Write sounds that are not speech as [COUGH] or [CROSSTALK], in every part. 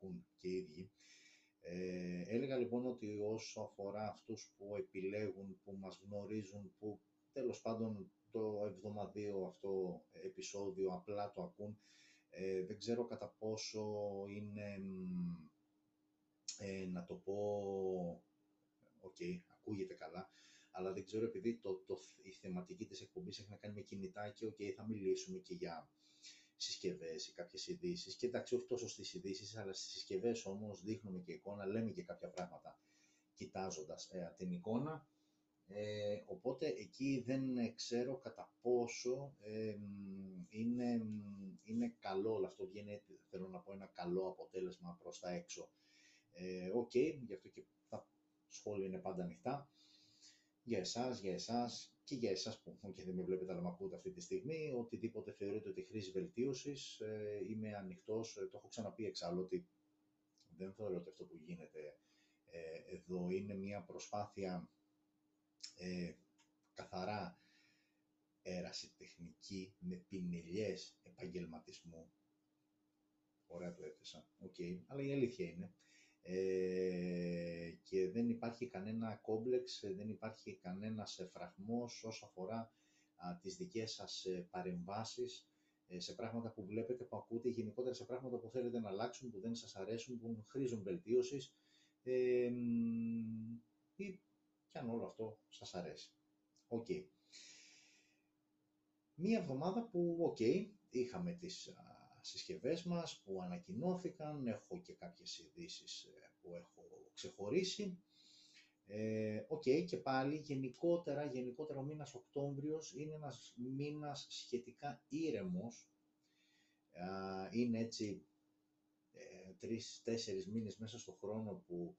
ακούν και οι ίδιοι. Ε, έλεγα λοιπόν ότι όσο αφορά αυτούς που επιλέγουν, που μας γνωρίζουν, που τέλος πάντων το εβδομαδιαίο αυτό επεισόδιο απλά το ακούν, ε, δεν ξέρω κατά πόσο είναι, ε, να το πω, οκ, ακούγεται καλά, αλλά δεν ξέρω επειδή το, το, η θεματική της εκπομπής έχει να κάνει με κινητά και οκ, θα μιλήσουμε και για συσκευές ή κάποιες ειδήσεις. Και εντάξει, όχι τόσο στις ειδήσεις, αλλά στις συσκευές όμως δείχνουμε και εικόνα, λέμε και κάποια πράγματα κοιτάζοντας ε, την εικόνα. Ε, οπότε εκεί δεν ξέρω κατά πόσο ε, είναι, είναι καλό όλο αυτό, βγαίνει, θέλω να πω, ένα καλό αποτέλεσμα προς τα έξω. Ε, OK, okay, γι' αυτό και τα σχόλια είναι πάντα ανοιχτά για εσάς, για εσάς και για εσάς που και δεν με βλέπετε αλλά με ακούτε αυτή τη στιγμή, οτιδήποτε θεωρείτε ότι χρήζει βελτίωσης, ε, είμαι ανοιχτός, ε, το έχω ξαναπεί εξάλλου ότι δεν θεωρώ ότι αυτό που γίνεται ε, εδώ είναι μια προσπάθεια ε, καθαρά ερασιτεχνική με πινελιές επαγγελματισμού. Ωραία το έθεσα, OK, okay. αλλά η αλήθεια είναι ε, και δεν υπάρχει κανένα κόμπλεξ, δεν υπάρχει κανένας φραγμός όσο αφορά α, τις δικές σας ε, παρεμβάσεις ε, σε πράγματα που βλέπετε, που ακούτε, γενικότερα σε πράγματα που θέλετε να αλλάξουν, που δεν σας αρέσουν, που χρήζουν βελτίωσης ε, ή κι αν όλο αυτό σας αρέσει. OK. Okay. Μία εβδομάδα που, OK, okay, είχαμε τις συσκευές μας που ανακοινώθηκαν, έχω και κάποιες ειδήσεις ε, που έχω ξεχωρίσει. Ε, okay, και πάλι γενικότερα, γενικότερα ο μήνας Οκτώβριος είναι ένας μήνας σχετικά ήρεμος. είναι έτσι ε, τρεις-τέσσερις μήνες μέσα στο χρόνο που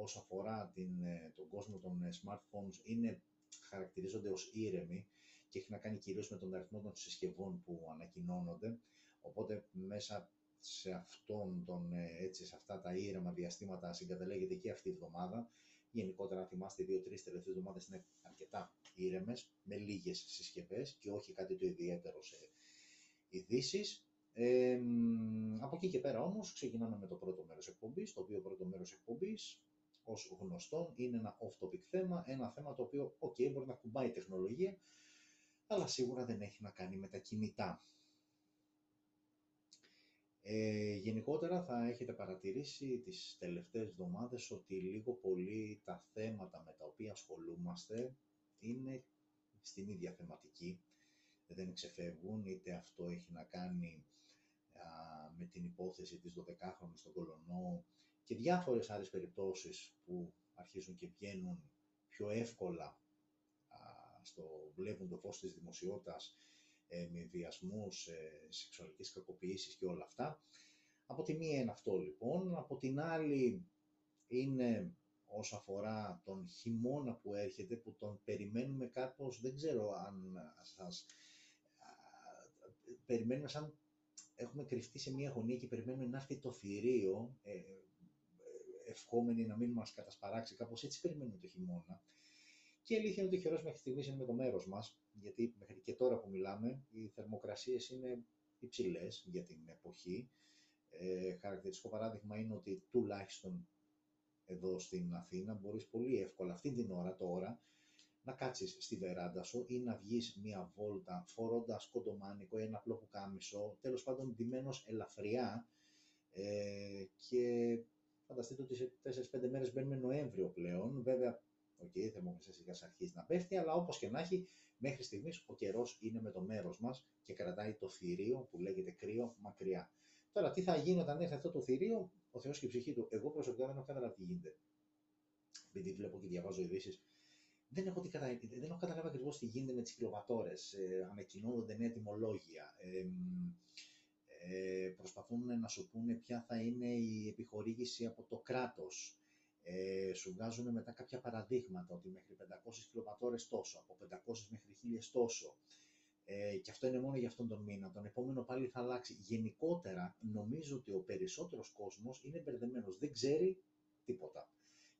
όσο αφορά την, ε, τον κόσμο των ε, smartphones είναι χαρακτηρίζονται ως ήρεμοι και έχει να κάνει κυρίως με τον αριθμό των συσκευών που ανακοινώνονται. Οπότε μέσα σε, αυτόν τον, ε, έτσι, σε αυτά τα ήρεμα διαστήματα συγκαταλέγεται και αυτή η εβδομάδα. Γενικότερα, αν θυμάστε, δύο-τρεις τελευταίες εβδομάδες είναι αρκετά ήρεμες, με λίγες συσκευές και όχι κάτι το ιδιαίτερο σε ειδήσεις. Ε, από εκεί και πέρα όμως ξεκινάμε με το πρώτο μέρος εκπομπής, το οποίο πρώτο μέρος εκπομπής ως γνωστόν είναι ένα off-topic θέμα, ένα θέμα το οποίο, ok, μπορεί να κουμπάει τεχνολογία, αλλά σίγουρα δεν έχει να κάνει με τα κινητά. Ε, γενικότερα θα έχετε παρατηρήσει τις τελευταίες εβδομάδες ότι λίγο πολύ τα θέματα με τα οποία ασχολούμαστε είναι στην ίδια θεματική, δεν ξεφεύγουν, είτε αυτό έχει να κάνει με την υπόθεση της 12χρονης στον Κολονό και διάφορες άλλες περιπτώσεις που αρχίζουν και βγαίνουν πιο εύκολα στο βλέπουν το φως της δημοσιότητας ε, με βιασμούς, ε, σεξουαλικές κακοποιήσεις και όλα αυτά. Από τη μία είναι αυτό λοιπόν, από την άλλη είναι όσο αφορά τον χειμώνα που έρχεται, που τον περιμένουμε κάπως, δεν ξέρω αν σας... Περιμένουμε σαν έχουμε κρυφτεί σε μια γωνία και περιμένουμε να έρθει το θηρίο, ε, ε, ευχόμενοι να μην μας κατασπαράξει, κάπως έτσι περιμένουμε το χειμώνα. Και η αλήθεια είναι ότι ο καιρός μέχρι στιγμής είναι με το μέρος μας, γιατί μέχρι και τώρα που μιλάμε, οι θερμοκρασίες είναι υψηλές για την εποχή. Ε, χαρακτηριστικό παράδειγμα είναι ότι τουλάχιστον εδώ στην Αθήνα μπορείς πολύ εύκολα αυτή την ώρα τώρα να κάτσεις στη βεράντα σου ή να βγεις μία βόλτα φορώντας κοντομάνικο ή ένα απλό πουκάμισο, τέλος πάντων ντυμένος ελαφριά ε, και φανταστείτε ότι σε 4-5 μέρες μπαίνουμε Νοέμβριο πλέον, βέβαια OK, okay, η θερμοκρασία σιγά αρχίζει να πέφτει, αλλά όπως και να έχει, μέχρι στιγμής ο καιρός είναι με το μέρος μας και κρατάει το θηρίο που λέγεται κρύο μακριά. Τώρα, τι θα γίνει όταν έρθει αυτό το θηρίο, ο Θεός και η ψυχή του. Εγώ προσωπικά δεν έχω καταλάβει τι γίνεται. Επειδή βλέπω και διαβάζω ειδήσεις, δεν έχω, κατα... δεν έχω καταλάβει ακριβώς τι γίνεται με τις κιλοβατόρες. Ε, ανακοινώνονται νέα τιμολόγια. Ε, ε, προσπαθούν να σου πούνε ποια θα είναι η επιχορήγηση από το κράτος ε, σου βγάζουν μετά κάποια παραδείγματα ότι μέχρι 500 κιλοβατόρες τόσο, από 500 μέχρι 1000 τόσο. Ε, και αυτό είναι μόνο για αυτόν τον μήνα. Τον επόμενο πάλι θα αλλάξει. Γενικότερα νομίζω ότι ο περισσότερος κόσμος είναι μπερδεμένος, δεν ξέρει τίποτα.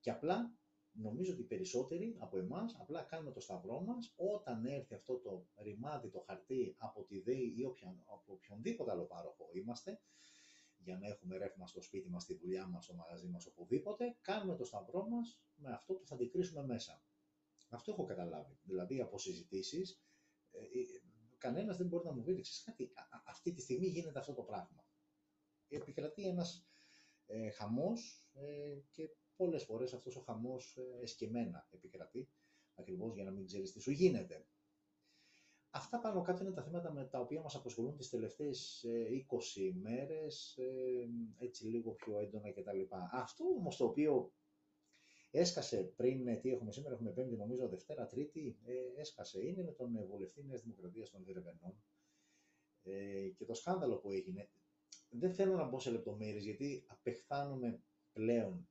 Και απλά νομίζω ότι οι περισσότεροι από εμάς απλά κάνουμε το σταυρό μας όταν έρθει αυτό το ρημάδι, το χαρτί από τη ΔΕΗ ή από οποιονδήποτε άλλο πάροχο είμαστε, για να έχουμε ρεύμα στο σπίτι μας, στη δουλειά μας, στο μαγαζί μας, οπουδήποτε, κάνουμε το σταυρό μας με αυτό που θα αντικρίσουμε μέσα. Αυτό έχω καταλάβει. Δηλαδή από συζητήσεις, ε, ε, κανένας δεν μπορεί να μου πει, ξέρεις κάτι, αυτή τη στιγμή γίνεται αυτό το πράγμα. Επικρατεί ένας ε, χαμός ε, και πολλές φορές αυτός ο χαμός ε, εσκεμμένα επικρατεί, ακριβώς για να μην ξέρεις τι σου γίνεται. Αυτά πάνω κάτω είναι τα θέματα με τα οποία μας απασχολούν τις τελευταίες 20 ε, μέρες, ε, έτσι λίγο πιο έντονα κτλ. Αυτό όμως το οποίο έσκασε πριν, ε, τι έχουμε σήμερα, έχουμε πέμπτη νομίζω, Δευτέρα, Τρίτη, έσκασε, είναι με τον βουλευτή Νέας Δημοκρατίας των Διρεβενών και το σκάνδαλο που έγινε. Δεν θέλω να μπω σε λεπτομέρειες γιατί απεχθάνομαι πλέον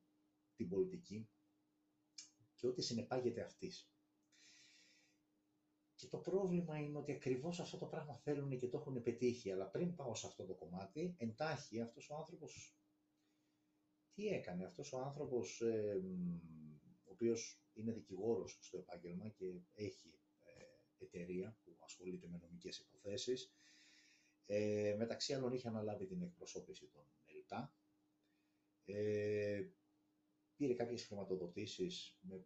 την πολιτική και ό,τι συνεπάγεται αυτής. Και το πρόβλημα είναι ότι ακριβώς αυτό το πράγμα θέλουν και το έχουν πετύχει. Αλλά πριν πάω σε αυτό το κομμάτι, εντάχει αυτός ο άνθρωπος τι έκανε; Αυτός ο άνθρωπος, ε, ο οποίος είναι δικηγόρος στο επάγγελμα και έχει ε, εταιρεία που ασχολείται με νομικές υποθέσεις, ε, μεταξύ άλλων είχε αναλάβει την εκπροσώπηση των ΕΛΤΑ, ε, πήρε κάποιες χρηματοδοτήσεις με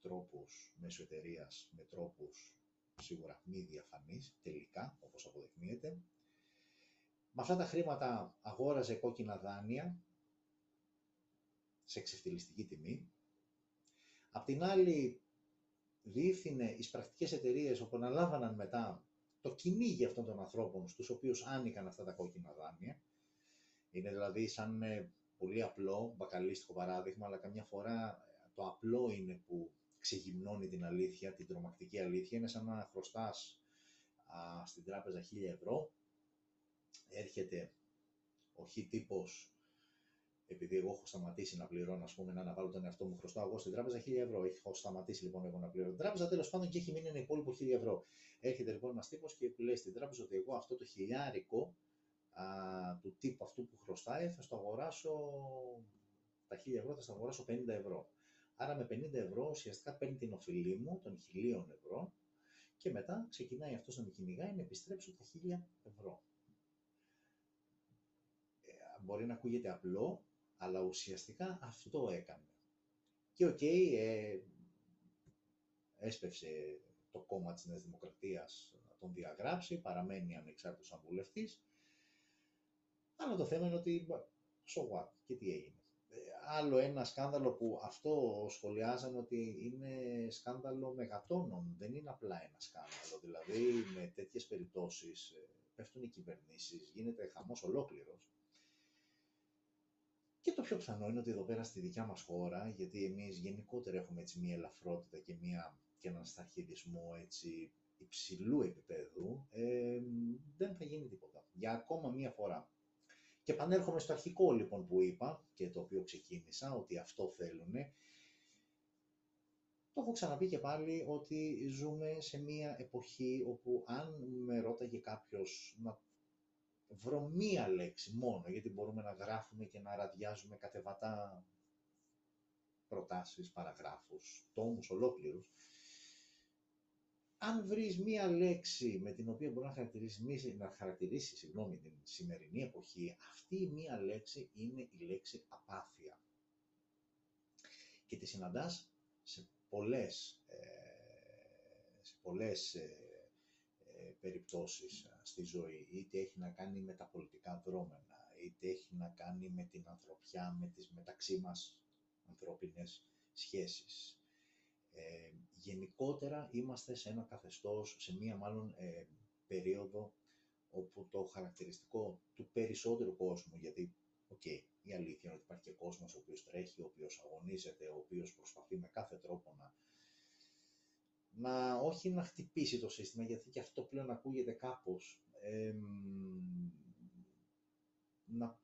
τρόπους μέσω εταιρείας, με τρόπους σίγουρα μη διαφανής τελικά, όπως αποδεικνύεται. Με αυτά τα χρήματα αγόραζε κόκκινα δάνεια σε εξευτελιστική τιμή. Απ' την άλλη, διεύθυνε εις πρακτικές εταιρείες όπου αναλάβαναν μετά το κυνήγι αυτών των ανθρώπων στους οποίους άνοικαν αυτά τα κόκκινα δάνεια. Είναι δηλαδή σαν ε, πολύ απλό, μπακαλίστικο παράδειγμα, αλλά καμιά φορά το απλό είναι που ξεγυμνώνει την αλήθεια, την τρομακτική αλήθεια. Είναι σαν να χρωστάς α, στην τράπεζα 1000 ευρώ, έρχεται ο χι τύπος, επειδή εγώ έχω σταματήσει να πληρώνω, ας πούμε, να αναβάλω τον εαυτό μου, χρωστάω εγώ στην τράπεζα 1000 ευρώ. Έχω σταματήσει λοιπόν εγώ να πληρώνω την τράπεζα, τέλος πάντων και έχει μείνει ένα υπόλοιπο 1000 ευρώ. Έρχεται λοιπόν ένας τύπος και λέει στην τράπεζα ότι εγώ αυτό το χιλιάρικο α, του τύπου αυτού που χρωστάει θα στο αγοράσω τα 1000 ευρώ, θα στο αγοράσω 50 ευρώ. Άρα με 50 ευρώ ουσιαστικά παίρνει την οφειλή μου των 1000 ευρώ και μετά ξεκινάει αυτός να με κυνηγάει να επιστρέψω τα 1000 ευρώ. Ε, μπορεί να ακούγεται απλό, αλλά ουσιαστικά αυτό έκανε. Και OK, okay, ε, έσπευσε το κόμμα της Νέας Δημοκρατίας να τον διαγράψει, παραμένει ανεξάρτητος βουλευτής, αλλά το θέμα είναι ότι, so what, και τι έγινε άλλο ένα σκάνδαλο που αυτό σχολιάζαν ότι είναι σκάνδαλο μεγατόνων, δεν είναι απλά ένα σκάνδαλο. Δηλαδή με τέτοιες περιπτώσεις ε, πέφτουν οι κυβερνήσεις, γίνεται χαμός ολόκληρος. Και το πιο πιθανό είναι ότι εδώ πέρα στη δικιά μας χώρα, γιατί εμείς γενικότερα έχουμε έτσι μία ελαφρότητα και, μία, και έναν σταρχιδισμό έτσι υψηλού επίπεδου, ε, δεν θα γίνει τίποτα. Για ακόμα μία φορά. Και επανέρχομαι στο αρχικό λοιπόν που είπα και το οποίο ξεκίνησα, ότι αυτό θέλουν. Το έχω ξαναπεί και πάλι ότι ζούμε σε μια εποχή όπου αν με ρώταγε κάποιος να βρω μία λέξη μόνο, γιατί μπορούμε να γράφουμε και να ραδιάζουμε κατεβατά προτάσεις, παραγράφους, τόμους ολόκληρους, αν βρεις μία λέξη με την οποία μπορεί να χαρακτηρίσει, να χαρακτηρίσει συγγνώμη, την σημερινή εποχή, αυτή η μία λέξη είναι η λέξη απάθεια. Και τη συναντάς σε πολλές, ε, σε πολλές ε, ε, περιπτώσεις στη ζωή. Είτε έχει να κάνει με τα πολιτικά δρώμενα, είτε έχει να κάνει με την ανθρωπιά, με τις μεταξύ μας ανθρώπινες σχέσεις ε, γενικότερα είμαστε σε ένα καθεστώς, σε μία μάλλον ε, περίοδο όπου το χαρακτηριστικό του περισσότερου κόσμου, γιατί οκ, η αλήθεια είναι ότι υπάρχει και κόσμος ο οποίος τρέχει, ο οποίος αγωνίζεται, ο οποίος προσπαθεί με κάθε τρόπο να, να όχι να χτυπήσει το σύστημα, γιατί και αυτό πλέον ακούγεται κάπως, να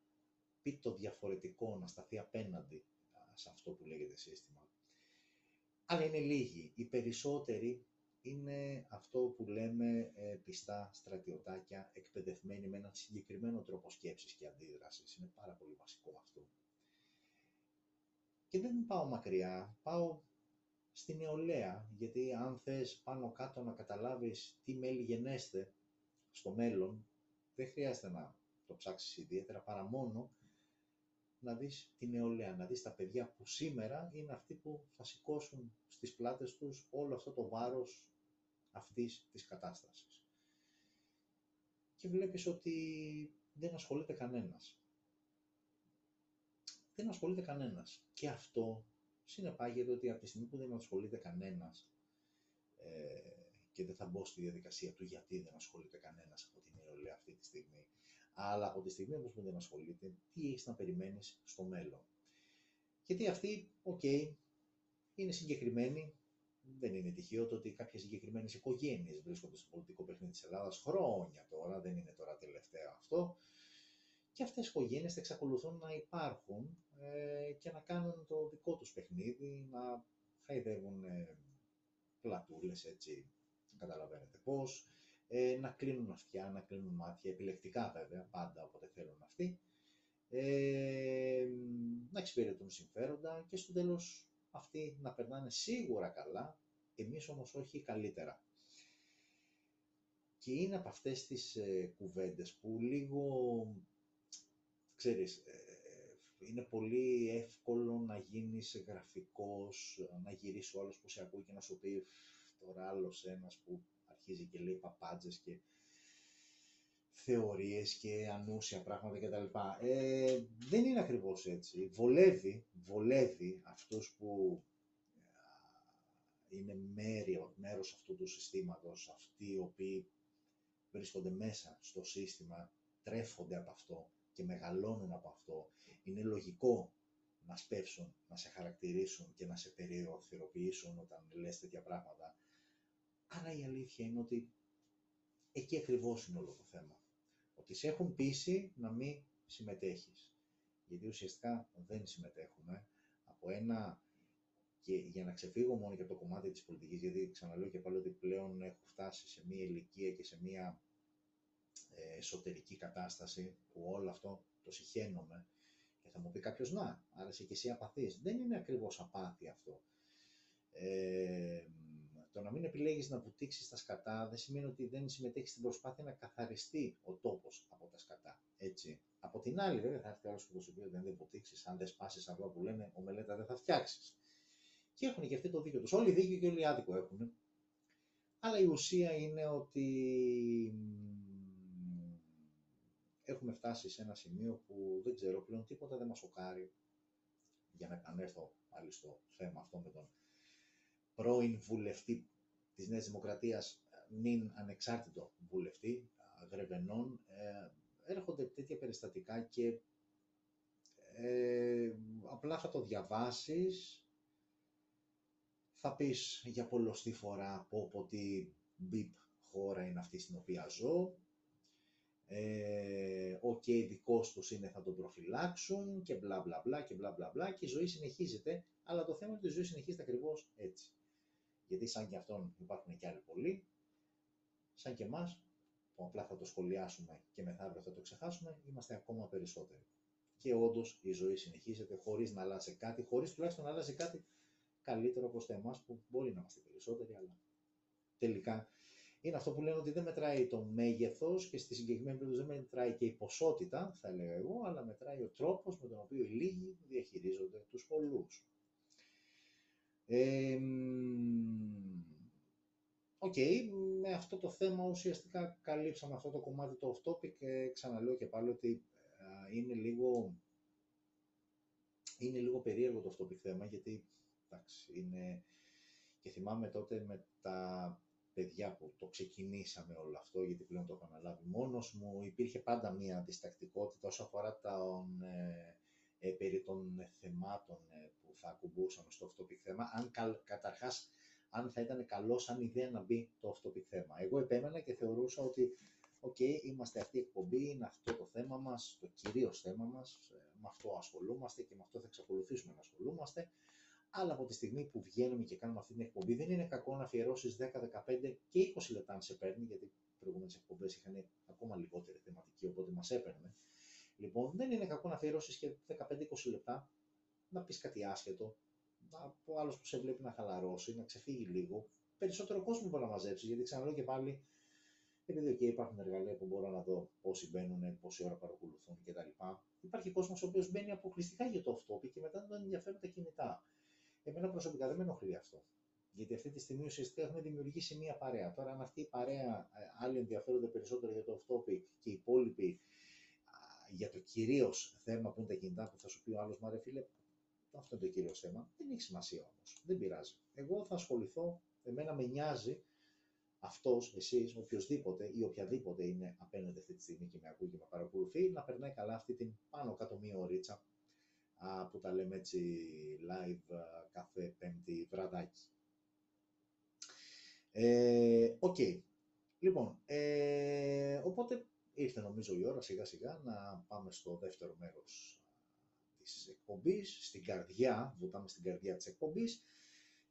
πει το διαφορετικό, να σταθεί απέναντι σε αυτό που λέγεται σύστημα αλλά είναι λίγοι. Οι περισσότεροι είναι αυτό που λέμε ε, πιστά στρατιωτάκια, εκπαιδευμένοι με έναν συγκεκριμένο τρόπο σκέψης και αντίδρασης. Είναι πάρα πολύ βασικό αυτό. Και δεν πάω μακριά, πάω στη νεολαία, γιατί αν θες πάνω κάτω να καταλάβεις τι μέλη γενέστε στο μέλλον, δεν χρειάζεται να το ψάξεις ιδιαίτερα, παρά μόνο να δεις την νεολαία, να δεις τα παιδιά που σήμερα είναι αυτοί που θα σηκώσουν στις πλάτες τους όλο αυτό το βάρος αυτής της κατάστασης. Και βλέπεις ότι δεν ασχολείται κανένας. Δεν ασχολείται κανένας. Και αυτό συνεπάγεται ότι από τη στιγμή που δεν ασχολείται κανένας ε, και δεν θα μπω στη διαδικασία του γιατί δεν ασχολείται κανένας από την νεολαία αυτή τη στιγμή, αλλά από τη στιγμή όμως που δεν ασχολείται, τι έχεις να περιμένεις στο μέλλον. Γιατί αυτοί, OK, okay, είναι συγκεκριμένοι, δεν είναι τυχαίο το ότι κάποιες συγκεκριμένες οικογένειες βρίσκονται στο πολιτικό παιχνίδι της Ελλάδας χρόνια τώρα, δεν είναι τώρα τελευταίο αυτό, και αυτές οι οικογένειες θα εξακολουθούν να υπάρχουν ε, και να κάνουν το δικό τους παιχνίδι, να χαϊδεύουν ε, πλατούλες έτσι, καταλαβαίνετε πώς, ε, να κλείνουν αυτιά, να κλείνουν μάτια, επιλεκτικά βέβαια, πάντα όποτε θέλουν αυτοί, ε, να εξυπηρετούν συμφέροντα και στο τέλος αυτοί να περνάνε σίγουρα καλά, εμείς όμως όχι καλύτερα. Και είναι από αυτές τις ε, κουβέντες που λίγο, ξέρεις, ε, είναι πολύ εύκολο να γίνεις γραφικός, να γυρίσεις ο άλλος που σε ακούει και να σου πει τώρα άλλος ένας που αρχίζει και λέει παπάντζες και θεωρίες και ανούσια πράγματα κτλ. Ε, δεν είναι ακριβώς έτσι. Βολεύει, βολεύει αυτούς που είναι μέριο, μέρος αυτού του συστήματος, αυτοί οι οποίοι βρίσκονται μέσα στο σύστημα, τρέφονται από αυτό και μεγαλώνουν από αυτό. Είναι λογικό να σπεύσουν, να σε χαρακτηρίσουν και να σε περιοθυροποιήσουν όταν λες τέτοια πράγματα. Άρα η αλήθεια είναι ότι εκεί ακριβώς είναι όλο το θέμα. Ότι σε έχουν πείσει να μην συμμετέχεις. Γιατί ουσιαστικά δεν συμμετέχουμε από ένα και για να ξεφύγω μόνο για το κομμάτι της πολιτικής, γιατί ξαναλέω και πάλι ότι πλέον έχω φτάσει σε μία ηλικία και σε μία ε, εσωτερική κατάσταση που όλο αυτό το συχαίνομαι και θα μου πει κάποιος να, άρα είσαι και εσύ απαθής. Δεν είναι ακριβώς απάθη αυτό. Ε, το να μην επιλέγεις να βουτήξεις τα σκατά δεν σημαίνει ότι δεν συμμετέχεις στην προσπάθεια να καθαριστεί ο τόπος από τα σκατά. Έτσι. Από την άλλη, βέβαια, θα έρθει άλλος που το σου πει ότι δεν βουτήξεις, αν δεν σπάσεις αυγά που λένε, ο μελέτα δεν θα φτιάξεις. Και έχουν και αυτοί το δίκιο τους. Όλοι δίκιο και όλοι άδικο έχουν. Αλλά η ουσία είναι ότι έχουμε φτάσει σε ένα σημείο που δεν ξέρω πλέον τίποτα δεν μας σοκάρει για να επανέλθω πάλι στο θέμα αυτό με τον πρώην βουλευτή της Νέας Δημοκρατίας, νυν ανεξάρτητο βουλευτή Γρεβενών, ε, έρχονται τέτοια περιστατικά και ε, απλά θα το διαβάσεις, θα πεις για πολλωστή φορά από ότι μπιπ χώρα είναι αυτή στην οποία ζω, ε, ο και δικός τους είναι θα τον προφυλάξουν και μπλα μπλα μπλα και μπλα μπλα μπλα και η ζωή συνεχίζεται, αλλά το θέμα είναι ότι η ζωή συνεχίζεται ακριβώς έτσι. Γιατί σαν και αυτόν υπάρχουν και άλλοι πολλοί, σαν και εμάς, που απλά θα το σχολιάσουμε και μεθαύριο θα το ξεχάσουμε, είμαστε ακόμα περισσότεροι. Και όντως η ζωή συνεχίζεται χωρίς να αλλάζει κάτι, χωρίς τουλάχιστον να αλλάζει κάτι καλύτερο προς εμάς που μπορεί να είμαστε περισσότεροι, αλλά τελικά είναι αυτό που λένε ότι δεν μετράει το μέγεθος και στη συγκεκριμένη περίπτωση δεν μετράει και η ποσότητα, θα έλεγα εγώ, αλλά μετράει ο τρόπος με τον οποίο οι λίγοι διαχειρίζονται τους πολλούς. OK, okay, με αυτό το θέμα ουσιαστικά καλύψαμε αυτό το κομμάτι το off topic και ξαναλέω και πάλι ότι είναι λίγο, είναι λίγο περίεργο το off topic θέμα γιατί εντάξει, είναι και θυμάμαι τότε με τα παιδιά που το ξεκινήσαμε όλο αυτό, γιατί πλέον το έχω αναλάβει μόνος μου, υπήρχε πάντα μία αντιστακτικότητα όσο αφορά τον, ε, ε, περί των θεμάτων ε, που θα ακουμπούσαμε στο off θέμα, αν καταρχάς αν θα ήταν καλό σαν ιδέα να μπει το off θέμα. Εγώ επέμενα και θεωρούσα ότι Οκ, είμαστε αυτή η εκπομπή, είναι αυτό το θέμα μας, το κυρίως θέμα μας, ε, με αυτό ασχολούμαστε και με αυτό θα εξακολουθήσουμε να ασχολούμαστε. Αλλά από τη στιγμή που βγαίνουμε και κάνουμε αυτή την εκπομπή, δεν είναι κακό να αφιερώσεις 10, 15 και 20 λεπτά αν σε παίρνει, γιατί οι προηγούμενες εκπομπές είχαν ακόμα λιγότερη θεματική, οπότε μας έπαιρνε. Λοιπόν, δεν είναι κακό να αφιερώσεις και 15-20 λεπτά να πεις κάτι άσχετο, να, ο άλλος που σε βλέπει να χαλαρώσει, να ξεφύγει λίγο. Περισσότερο κόσμο μπορεί να μαζέψεις, γιατί ξαναλέω και πάλι, επειδή okay, υπάρχουν εργαλεία που μπορώ να δω πόσοι μπαίνουν, πόση ώρα παρακολουθούν κτλ. Υπάρχει κόσμος ο οποίος μπαίνει αποκλειστικά για το off-topic και μετά δεν τον ενδιαφέρουν τα κινητά. Εμένα προσωπικά δεν με ενοχλεί αυτό. Γιατί αυτή τη στιγμή ουσιαστικά έχουμε δημιουργήσει μία παρέα. Τώρα, αν αυτή η παρέα ε, άλλοι ενδιαφέρονται περισσότερο για το off-topic και οι υπόλοιποι για το κυρίως θέμα που είναι τα κινητά που θα σου πει ο άλλος, μα φίλε, αυτό είναι το κύριο θέμα. Δεν έχει σημασία όμως. Δεν πειράζει. Εγώ θα ασχοληθώ, εμένα με νοιάζει αυτός, εσείς, οποιοδήποτε ή οποιαδήποτε είναι απέναντι αυτή τη στιγμή και με ακούει και με παρακολουθεί, να περνάει καλά αυτή την πάνω κάτω μία ωρίτσα που τα λέμε έτσι live κάθε πέμπτη βραδάκι. Ε, OK. Okay. Λοιπόν, ε, οπότε ήρθε νομίζω η ώρα σιγά σιγά να πάμε στο δεύτερο μέρος της εκπομπής, στην καρδιά, βουτάμε στην καρδιά της εκπομπής,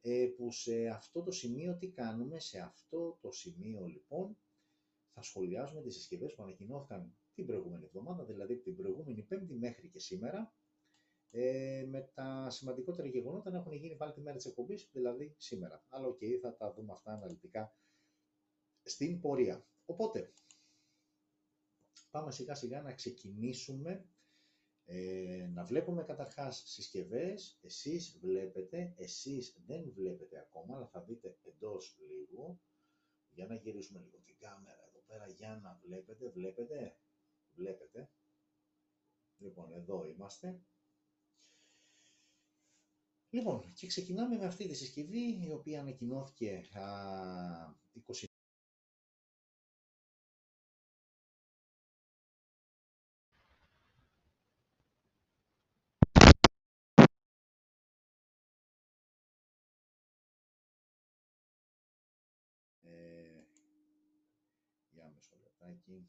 ε, που σε αυτό το σημείο τι κάνουμε, σε αυτό το σημείο λοιπόν θα σχολιάζουμε τις συσκευές που ανακοινώθηκαν την προηγούμενη εβδομάδα, δηλαδή την προηγούμενη πέμπτη μέχρι και σήμερα, ε, με τα σημαντικότερα γεγονότα να έχουν γίνει πάλι τη μέρα της εκπομπής, δηλαδή σήμερα. Αλλά OK, okay, θα τα δούμε αυτά αναλυτικά στην πορεία. Οπότε, πάμε σιγά σιγά να ξεκινήσουμε ε, να βλέπουμε καταρχάς συσκευές, εσείς βλέπετε, εσείς δεν βλέπετε ακόμα, αλλά θα δείτε εντός λίγο, για να γυρίσουμε λίγο την κάμερα εδώ πέρα, για να βλέπετε, βλέπετε, βλέπετε. Λοιπόν, εδώ είμαστε. Λοιπόν, και ξεκινάμε με αυτή τη συσκευή, η οποία ανακοινώθηκε α, 20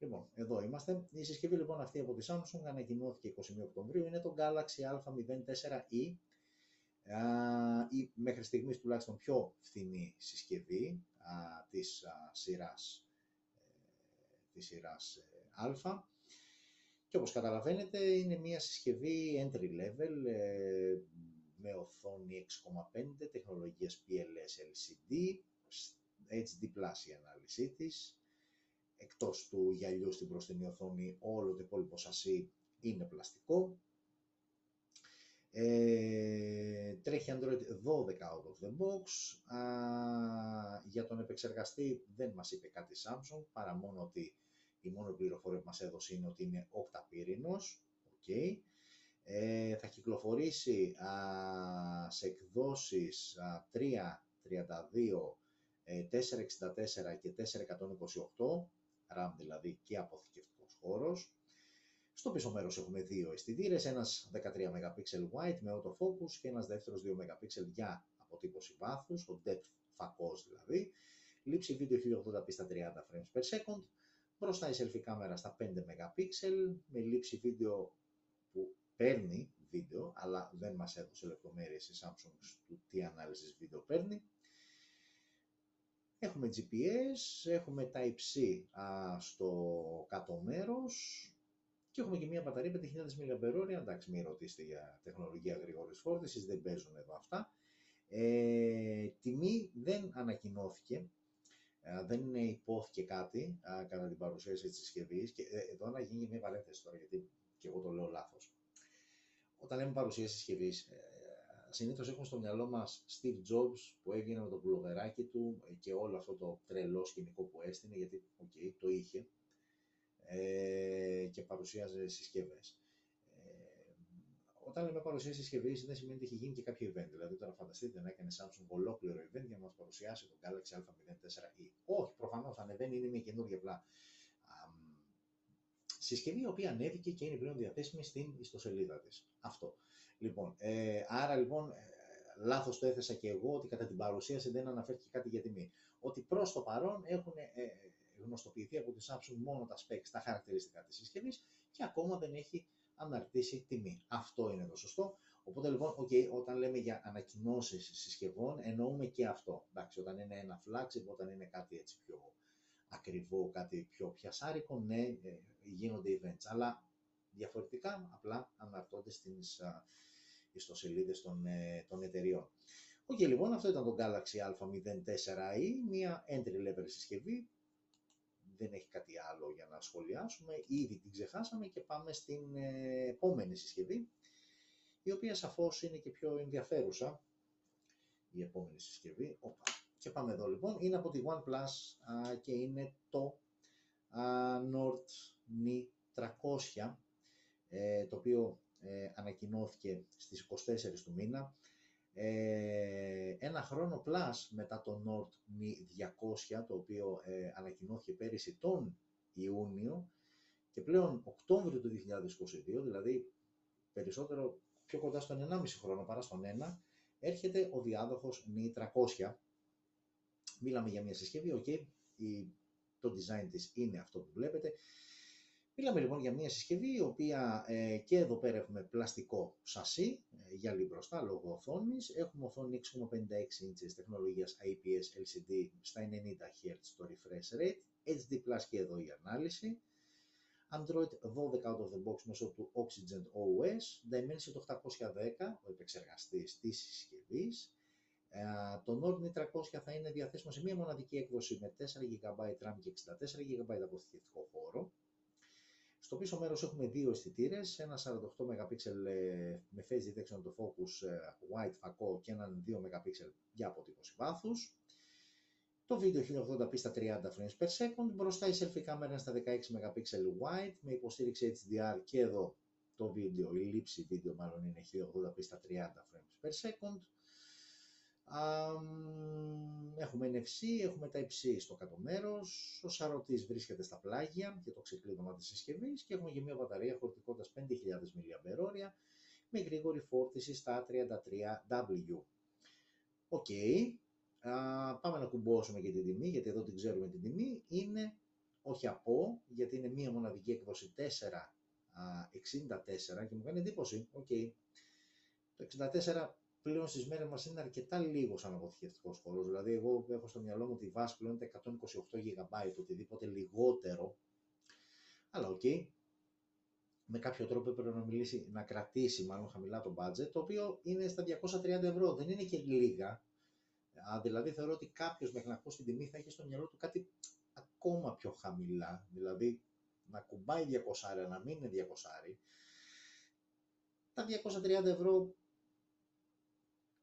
Λοιπόν, εδώ είμαστε. Η συσκευή λοιπόν αυτή από τη Samsung ανακοινώθηκε 21 Οκτωβρίου. Είναι το Galaxy A04e. η μέχρι στιγμής τουλάχιστον πιο φθηνή συσκευή α, της α, σειράς, ε, της σειράς ε, Α. Και όπως καταλαβαίνετε είναι μια συσκευή entry level ε, με οθόνη 6,5 τεχνολογίας PLS LCD, HD Plus η ανάλυση της, εκτός του γυαλιού στην μπροστινή οθόνη, όλο το υπόλοιπο σασί είναι πλαστικό. Ε, τρέχει Android 12 out of the box. για τον επεξεργαστή δεν μας είπε κάτι Samsung, παρά μόνο ότι η μόνο πληροφορία που μας έδωσε είναι ότι είναι οκταπύρινος. Okay. Ε, θα κυκλοφορήσει α, σε εκδόσεις α, 3, 32, 464 και 428 RAM δηλαδή και αποθηκευτικός χώρος. Στο πίσω μέρος έχουμε δύο αισθητήρες, ένας 13 MP wide με autofocus και ένας δεύτερος 2 MP για αποτύπωση βάθους, ο depth φακός δηλαδή, λήψη βίντεο 1080p στα 30 frames per second, μπροστά η selfie κάμερα στα 5 MP με λήψη βίντεο που παίρνει βίντεο, αλλά δεν μας έδωσε λεπτομέρειες η Samsung του τι ανάλυση βίντεο παίρνει, Έχουμε GPS, έχουμε Type-C στο κάτω μέρος και έχουμε και μια μπαταρία 5.000 mAh. Εντάξει, μην ρωτήσετε για τεχνολογία γρήγορης φόρτισης, δεν παίζουν εδώ αυτά. Ε, τιμή δεν ανακοινώθηκε, δεν υπόθηκε κάτι κατά την παρουσίαση της συσκευής. και ε, εδώ να γίνει μια παρένθεση τώρα, γιατί και εγώ το λέω λάθος. Όταν λέμε παρουσίαση συσκευής, ε, συνήθως έχουμε στο μυαλό μας Steve Jobs που έβγαινε με το πουλοβεράκι του και όλο αυτό το τρελό σκηνικό που έστεινε, γιατί okay, το είχε ε, και παρουσίαζε συσκευές. Ε, όταν λέμε παρουσίαση συσκευής, δεν σημαίνει ότι έχει γίνει και κάποιο event. Δηλαδή, τώρα φανταστείτε να έκανε Samsung ολόκληρο event για να μας παρουσιάσει το Galaxy A04e. Όχι, προφανώς ανεβαίνει, είναι μια καινούργια απλά συσκευή, η οποία ανέβηκε και είναι πλέον διαθέσιμη στην ιστοσελίδα της. Αυτό. Λοιπόν, ε, άρα λοιπόν, ε, λάθος το έθεσα και εγώ ότι κατά την παρουσίαση δεν αναφέρθηκε κάτι για τιμή. Ότι προς το παρόν έχουν ε, γνωστοποιηθεί από τη Samsung μόνο τα specs, τα χαρακτηριστικά της συσκευής και ακόμα δεν έχει αναρτήσει τιμή. Αυτό είναι το σωστό. Οπότε λοιπόν, okay, όταν λέμε για ανακοινώσεις συσκευών, εννοούμε και αυτό. Εντάξει, όταν είναι ένα flagship, όταν είναι κάτι έτσι πιο ακριβό, κάτι πιο πιασάρικο, ναι, ε, γίνονται events. Αλλά διαφορετικά απλά αναρτώνται στις ιστοσελίδες των, ε, των εταιριών. OK, okay, λοιπόν, αυτό ήταν το Galaxy A04i, μια entry level συσκευή. Δεν έχει κάτι άλλο για να σχολιάσουμε. Ήδη την ξεχάσαμε και πάμε στην ε, επόμενη συσκευή, η οποία σαφώς είναι και πιο ενδιαφέρουσα. Η επόμενη συσκευή. Οπα. Και πάμε εδώ λοιπόν. Είναι από τη OnePlus α, και είναι το α, Nord Ni 300, ε, το οποίο ε, ανακοινώθηκε στις 24 του μήνα. Ε, ένα χρόνο plus μετά το Nord Mi 200, το οποίο ε, ανακοινώθηκε πέρυσι τον Ιούνιο και πλέον Οκτώβριο του 2022, δηλαδή περισσότερο πιο κοντά στον 1,5 χρόνο παρά στον 1, έρχεται ο διάδοχος Mi 300. Μίλαμε για μια συσκευή, ok, το design της είναι αυτό που βλέπετε. Μιλάμε λοιπόν για μια συσκευή η οποία ε, και εδώ πέρα έχουμε πλαστικό σασί ε, γυαλί μπροστά λόγω οθόνης. Έχουμε οθόνη 6,56 inches τεχνολογίας IPS LCD στα 90 Hz το refresh rate, HD Plus και εδώ η ανάλυση. Android 12 out of the box μέσω του Oxygen OS, Dimensity 810, ο επεξεργαστής της συσκευής. Ε, το Nord 300 θα είναι διαθέσιμο σε μία μοναδική έκδοση με 4 GB RAM και 64 GB αποθηκευτικό χώρο. Στο πίσω μέρος έχουμε δύο αισθητήρες, ένα 48 MP ε, με face detection το focus ε, white φακό και έναν 2 MP για αποτύπωση βάθους. Το βίντεο 1080p στα 30 frames per second, μπροστά η selfie κάμερα στα 16 MP wide με υποστήριξη HDR και εδώ το βίντεο, η λήψη βίντεο μάλλον είναι 1080p στα 30 frames per second. Έχουμε NFC, έχουμε τα υψί στο κάτω μέρος. Ο σαρωτής βρίσκεται στα πλάγια και το ξεκλείδωμα της συσκευής και έχουμε και μια μπαταρία χωρητικότητας 5.000 mAh με γρήγορη φόρτιση στα 33W. OK. Okay. πάμε να κουμπώσουμε και την τιμή, γιατί εδώ την ξέρουμε την τιμή. Είναι όχι από, γιατί είναι μία μοναδική έκδοση 464 και μου κάνει εντύπωση. Okay. Το 64 πλέον στις μέρες μας είναι αρκετά λίγος σαν αποθηκευτικός χώρος. Δηλαδή, εγώ έχω στο μυαλό μου τη βάση πλέον τα 128 GB, οτιδήποτε λιγότερο. Αλλά OK. Okay. Με κάποιο τρόπο έπρεπε να μιλήσει, να κρατήσει μάλλον χαμηλά το budget, το οποίο είναι στα 230 ευρώ. Δεν είναι και λίγα. Α, δηλαδή, θεωρώ ότι κάποιος μέχρι να ακούσει την τιμή θα έχει στο μυαλό του κάτι ακόμα πιο χαμηλά. Δηλαδή, να κουμπάει 200, να μην είναι 200. Τα 230 ευρώ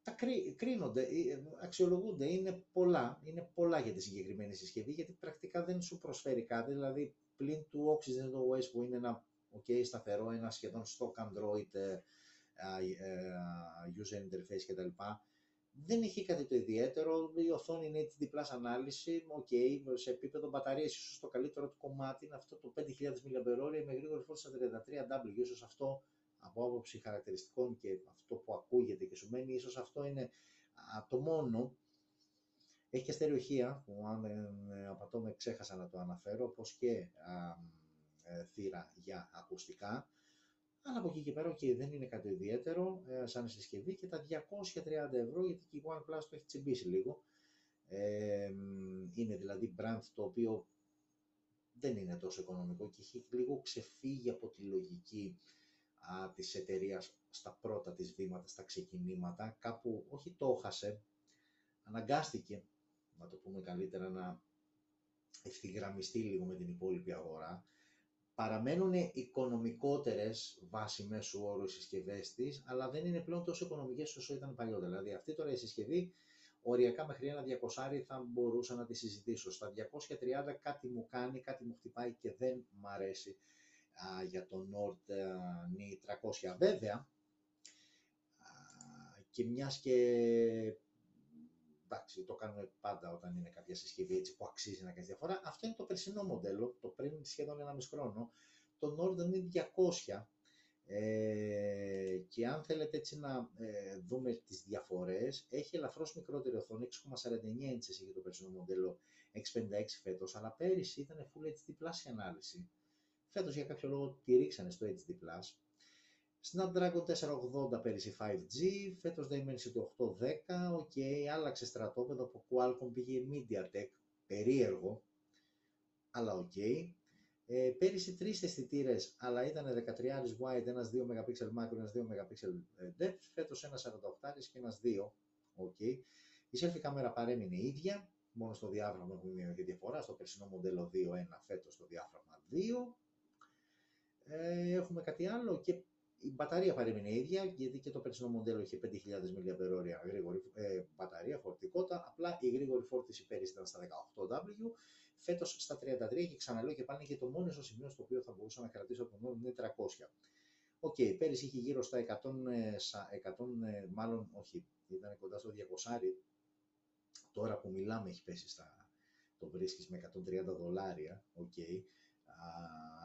τα κρίνονται, ε, αξιολογούνται, είναι πολλά, είναι πολλά για τη συγκεκριμένη συσκευή, γιατί πρακτικά δεν σου προσφέρει κάτι, δηλαδή πλην του Oxygen OS που είναι ένα okay, σταθερό, ένα σχεδόν stock Android ε, ε, user interface κτλ. Δεν έχει κάτι το ιδιαίτερο, η οθόνη είναι HD Plus ανάλυση, ok, σε επίπεδο μπαταρίας ίσως το καλύτερο του κομμάτι είναι αυτό το 5000 mAh με γρήγορη φόρτιση στα 33W, ίσως αυτό από άποψη χαρακτηριστικών και αυτό που ακούγεται και σου μένει, ίσως αυτό είναι το μόνο. Έχει και στερεοχεία, που αν δεν απατώ με ξέχασα να το αναφέρω, όπως και α, ε, θύρα για ακουστικά. Αλλά από εκεί και πέρα, okay, δεν είναι κάτι ιδιαίτερο ε, σαν συσκευή και τα 230 ευρώ, γιατί και η OnePlus το έχει τσιμπήσει λίγο. Ε, είναι δηλαδή brand το οποίο δεν είναι τόσο οικονομικό και έχει λίγο ξεφύγει από τη λογική α, της εταιρείας στα πρώτα της βήματα, στα ξεκινήματα, κάπου όχι το έχασε, αναγκάστηκε, να το πούμε καλύτερα, να ευθυγραμμιστεί λίγο με την υπόλοιπη αγορά. Παραμένουν οικονομικότερες βάσει μέσου όρου οι συσκευές της, αλλά δεν είναι πλέον τόσο οικονομικές όσο ήταν παλιότερα. Δηλαδή αυτή τώρα η συσκευή οριακά μέχρι ένα 200 θα μπορούσα να τη συζητήσω. Στα 230 κάτι μου κάνει, κάτι μου χτυπάει και δεν μ' αρέσει για το Nord Ni 300. Βέβαια, και μιας και εντάξει, το κάνουμε πάντα όταν είναι κάποια συσκευή έτσι που αξίζει να κάνει διαφορά. Αυτό είναι το περσινό μοντέλο, το πριν σχεδόν ένα μισό χρόνο. Το Nord Ni 200 ε, και αν θέλετε έτσι να ε, δούμε τις διαφορές, έχει ελαφρώς μικρότερη οθόνη, 6,49 inches για το περσινό μοντέλο X56 φέτος, αλλά πέρυσι ήταν Full HD Plus η ανάλυση. Φέτος για κάποιο λόγο τη ρίξανε στο HD+. Snapdragon 480 πέρυσι 5G, φέτος Dimensity 810, ok, άλλαξε στρατόπεδο από Qualcomm πήγε MediaTek, περίεργο, αλλά ok. Ε, πέρυσι τρεις αισθητήρες, αλλά ήταν 13 wide, ένας 2 MP macro, ένας 2 MP depth. Φέτος ένας 48 και ένας 2. Okay. Η selfie κάμερα παρέμεινε ίδια, μόνο στο διάφραγμα έχουμε μια διαφορά, στο περσινό μοντέλο 2.1, φέτος στο διάφραγμα 2. Ε, έχουμε κάτι άλλο και η μπαταρία παρέμεινε ίδια, γιατί και το περσινό μοντέλο είχε 5.000 mAh γρήγορη ε, μπαταρία, φορτικότητα, απλά η γρήγορη φόρτιση πέρυσι ήταν στα 18W, φέτος στα 33 και ξαναλέω και πάνε και το μόνο σημείο στο οποίο θα μπορούσα να κρατήσω από το N300. OK, okay, πέρυσι είχε γύρω στα 100, 100, ε, μάλλον όχι, ήταν κοντά στο 200, τώρα που μιλάμε έχει πέσει στα, το βρίσκεις με 130 δολάρια, OK, okay,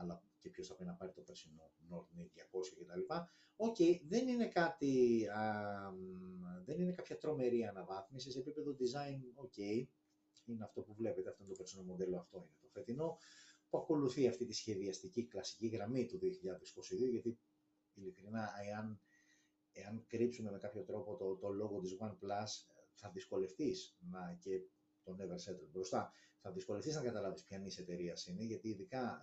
αλλά και ποιος θα πει να πάρει το περσινό Nord 200 κτλ. OK, okay, δεν είναι κάτι, α, δεν είναι κάποια τρομερή αναβάθμιση, σε επίπεδο design, OK, okay, είναι αυτό που βλέπετε, αυτό είναι το περσινό μοντέλο, αυτό είναι το φετινό, που ακολουθεί αυτή τη σχεδιαστική κλασική γραμμή του 2022, γιατί ειλικρινά, εάν, εάν κρύψουμε με κάποιο τρόπο το, το logo της OnePlus, θα δυσκολευτείς να, και τον Never Settle μπροστά, θα δυσκολευτείς να καταλάβεις ποια εταιρείας είναι, γιατί ειδικά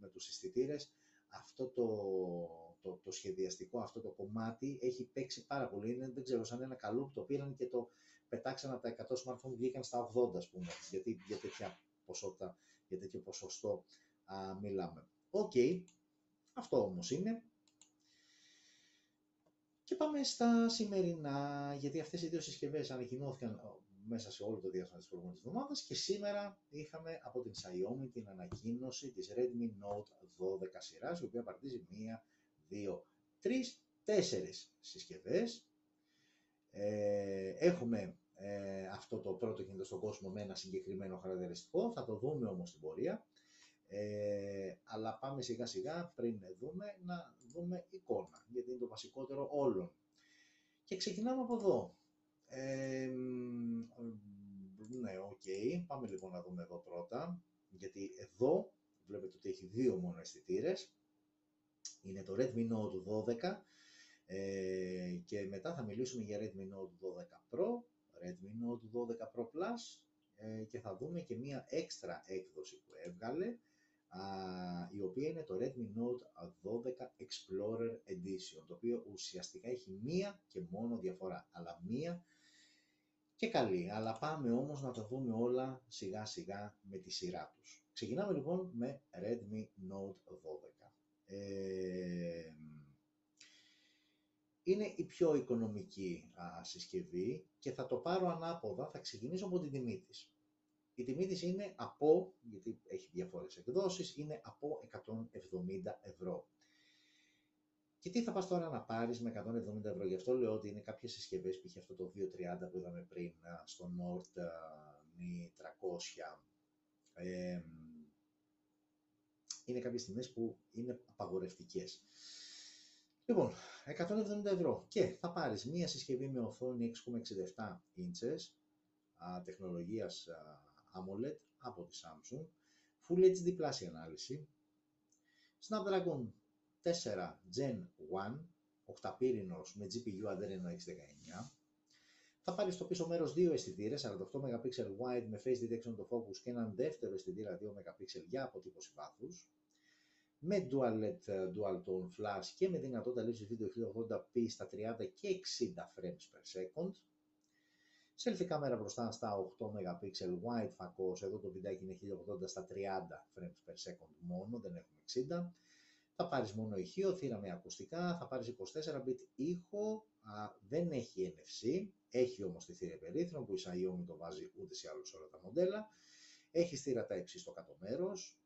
με τους αισθητήρες, αυτό το, το, το, σχεδιαστικό, αυτό το κομμάτι έχει παίξει πάρα πολύ. Είναι, δεν ξέρω, σαν ένα καλούπι το πήραν και το πετάξαν από τα 100 smartphone, βγήκαν στα 80, ας πούμε, γιατί για τέτοια ποσότητα, για τέτοιο ποσοστό α, μιλάμε. OK, okay. αυτό όμως είναι. Και πάμε στα σημερινά, γιατί αυτές οι δύο συσκευές ανακοινώθηκαν μέσα σε όλο το διάστημα της προηγούμενης εβδομάδας και σήμερα είχαμε από την Xiaomi την ανακοίνωση της Redmi Note 12 σειράς, η οποία απαρτίζει μία, δύο, τρεις, τέσσερις συσκευές. Ε, έχουμε ε, αυτό το πρώτο κινητό στον κόσμο με ένα συγκεκριμένο χαρακτηριστικό, θα το δούμε όμως στην πορεία. Ε, αλλά πάμε σιγά σιγά πριν δούμε να δούμε εικόνα, γιατί είναι το βασικότερο όλων. Και ξεκινάμε από εδώ. Ε, ναι, OK. Okay. Πάμε λοιπόν να δούμε εδώ πρώτα, γιατί εδώ βλέπετε ότι έχει δύο μόνο αισθητήρες. Είναι το Redmi Note 12 ε, και μετά θα μιλήσουμε για Redmi Note 12 Pro, Redmi Note 12 Pro Plus ε, και θα δούμε και μία έξτρα έκδοση που έβγαλε η οποία είναι το Redmi Note 12 Explorer Edition, το οποίο ουσιαστικά έχει μία και μόνο διαφορά, αλλά μία και καλή. Αλλά πάμε όμως να το δούμε όλα σιγά σιγά με τη σειρά τους. Ξεκινάμε λοιπόν με Redmi Note 12. Ε, είναι η πιο οικονομική α, συσκευή και θα το πάρω ανάποδα, θα ξεκινήσω από την τιμή της. Η τιμή της είναι από, γιατί έχει διάφορες εκδόσεις, είναι από 170 ευρώ. Και τι θα πας τώρα να πάρεις με 170 ευρώ; Γι' αυτό λέω ότι είναι κάποιες συσκευές, π.χ. αυτό το 230 που είδαμε πριν στο Nord Mi 300. Ε, είναι κάποιες τιμές που είναι απαγορευτικές. Λοιπόν, 170 ευρώ και θα πάρεις μία συσκευή με οθόνη 6,67 inches τεχνολογίας AMOLED από τη Samsung, Full HD Plus ανάλυση, Snapdragon 4 Gen 1, οκταπύρινος με GPU Adreno 619, θα πάρει στο πίσω μέρος δύο αισθητήρες, 48 MP wide με face detection το focus και έναν δεύτερο αισθητήρα 2 MP για αποτύπωση βάθους, με dual LED dual tone flash και με δυνατότητα λήψης βίντεο 1080p στα 30 και 60 frames per second, Selfie κάμερα μπροστά στα 8 MP wide φακός, εδώ το βιντεάκι είναι 1080 στα 30 frames per second μόνο, δεν έχουμε 60. Θα πάρεις μόνο ηχείο, θύρα με ακουστικά, θα πάρεις 24-bit ήχο, α, δεν έχει NFC, έχει όμως τη θύρα υπερήθρον που η Xiaomi το βάζει ούτε σε άλλους όλα τα μοντέλα. Έχει θύρα τα υψί στο κάτω μέρος,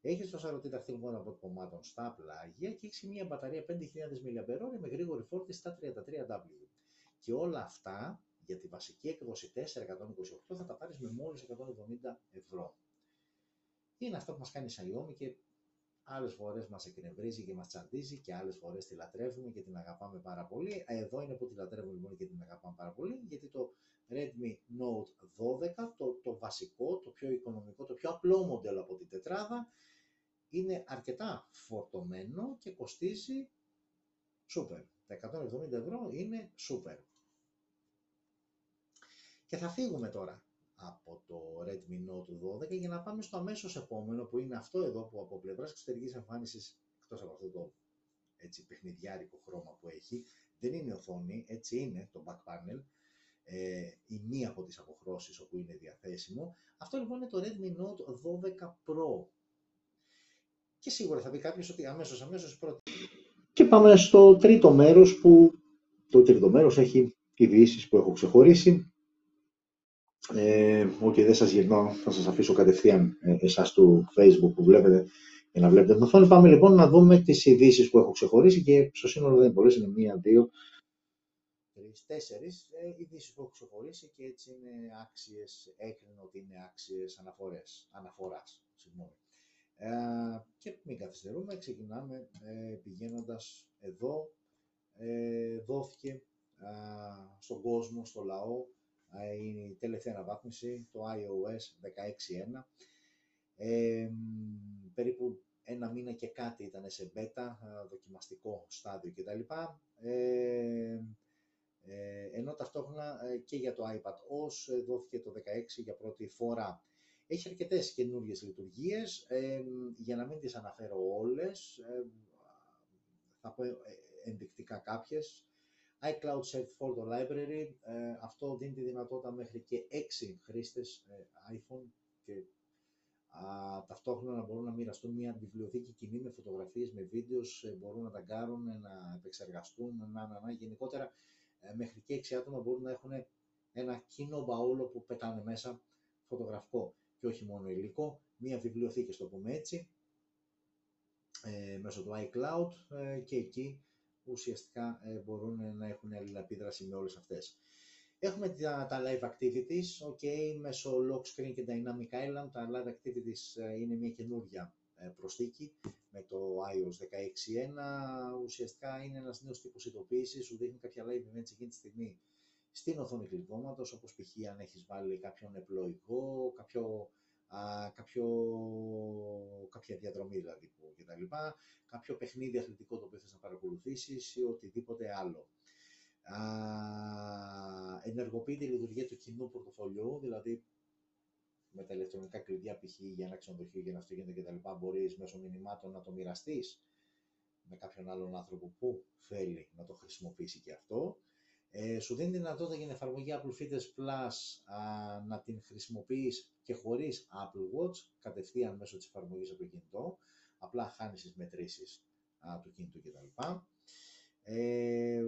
έχει το σαρωτή δαχτυλικών αποτυπωμάτων στα πλάγια και έχει μια μπαταρία 5.000 mAh με γρήγορη φόρτιση στα 33W. Και όλα αυτά για τη βασική έκδοση 428 θα τα πάρεις με μόλις 170 ευρώ. Είναι αυτό που μας κάνει η Xiaomi και άλλες φορές μας εκνευρίζει και μας τσαντίζει και άλλες φορές τη λατρεύουμε και την αγαπάμε πάρα πολύ. Εδώ είναι που τη λατρεύουμε λοιπόν και την αγαπάμε πάρα πολύ, γιατί το Redmi Note 12, το, το βασικό, το πιο οικονομικό, το πιο απλό μοντέλο από την τετράδα, είναι αρκετά φορτωμένο και κοστίζει super. Τα 170 ευρώ είναι super. Και θα φύγουμε τώρα από το Redmi Note 12 για να πάμε στο αμέσως επόμενο που είναι αυτό εδώ που από πλευράς εξωτερικής εμφάνισης, εκτός από αυτό το έτσι, παιχνιδιάρικο χρώμα που έχει, δεν είναι οθόνη, έτσι είναι το back panel. ε, η μία από τις αποχρώσεις όπου είναι διαθέσιμο. Αυτό λοιπόν είναι το Redmi Note 12 Pro. Και σίγουρα θα πει κάποιος ότι αμέσως, αμέσως πρώτη. Και πάμε στο τρίτο μέρος που το τρίτο μέρος έχει ειδήσεις που έχω ξεχωρίσει. Ε, okay, δεν σας γυρνώ, θα σας αφήσω κατευθείαν ε, εσάς του Facebook που βλέπετε για να βλέπετε την οθόνη. Πάμε λοιπόν να δούμε τις ειδήσεις που έχω ξεχωρίσει και στο σύνολο δεν είναι πολλές, είναι μία, δύο, τρεις, τέσσερις ε, ειδήσεις που έχω ξεχωρίσει και έτσι είναι άξιες, έκρινε ότι είναι άξιες αναφορές, αναφοράς. Συγγνώμη. Ε, και μην καθυστερούμε, ξεκινάμε ε, πηγαίνοντας εδώ. Ε, δόθηκε στον κόσμο, στο λαό, είναι η τελευταία αναβάθμιση, το iOS 16.1. Ε, περίπου ένα μήνα και κάτι ήταν σε beta, δοκιμαστικό στάδιο κτλ. Ε, ε, ενώ ταυτόχρονα ε, και για το iPad OS ε, δόθηκε το 16 για πρώτη φορά. Έχει αρκετές καινούριε λειτουργίες, για να μην τις αναφέρω όλες, θα πω ενδεικτικά κάποιες. iCloud Save Photo Library, αυτό δίνει τη δυνατότητα μέχρι και 6 χρήστες iPhone και α, ταυτόχρονα να μπορούν να μοιραστούν μια βιβλιοθήκη κοινή με φωτογραφίες, με βίντεος, μπορούν να τα κάνουν, να επεξεργαστούν, να, να, να. Γενικότερα ε, μέχρι και 6 άτομα μπορούν να έχουν ένα κοινό μπαούλο που πετάνε μέσα φωτογραφικό και όχι μόνο υλικό, μία βιβλιοθήκη, στο πούμε έτσι, ε, μέσω του iCloud ε, και εκεί ουσιαστικά ε, μπορούν να έχουν αλληλαπίδραση με όλες αυτές. Έχουμε τα, τα live activities, ok, μέσω lock screen και dynamic island. Τα live activities ε, είναι μια καινούργια ε, προσθήκη με το iOS 16.1. Ουσιαστικά είναι ένας νέος τύπος ειδοποίησης, σου δείχνει κάποια live events εκείνη τη στιγμή στην οθόνη κλειδώματος, όπως π.χ. αν έχεις βάλει κάποιον επλοϊκό, κάποιο, α, κάποιο, κάποια διαδρομή δηλαδή που, κτλ. Κάποιο παιχνίδι αθλητικό το οποίο θες να παρακολουθήσεις ή οτιδήποτε άλλο. Α, ενεργοποιείται η λειτουργία του κοινού πορτοφολιού, δηλαδή με τα ηλεκτρονικά κλειδιά π.χ. για ένα ξενοδοχείο, για ένα αυτοκίνητο κτλ. Μπορείς μέσω μηνυμάτων να το μοιραστείς με κάποιον άλλον άνθρωπο που θέλει να το χρησιμοποιήσει και αυτό. Ε, σου δίνει δυνατότητα για την εφαρμογή Apple Fitness Plus α, να την χρησιμοποιείς και χωρίς Apple Watch, κατευθείαν μέσω της εφαρμογής από το κινητό. Απλά χάνεις τις μετρήσεις α, του κινητού κτλ. Ε,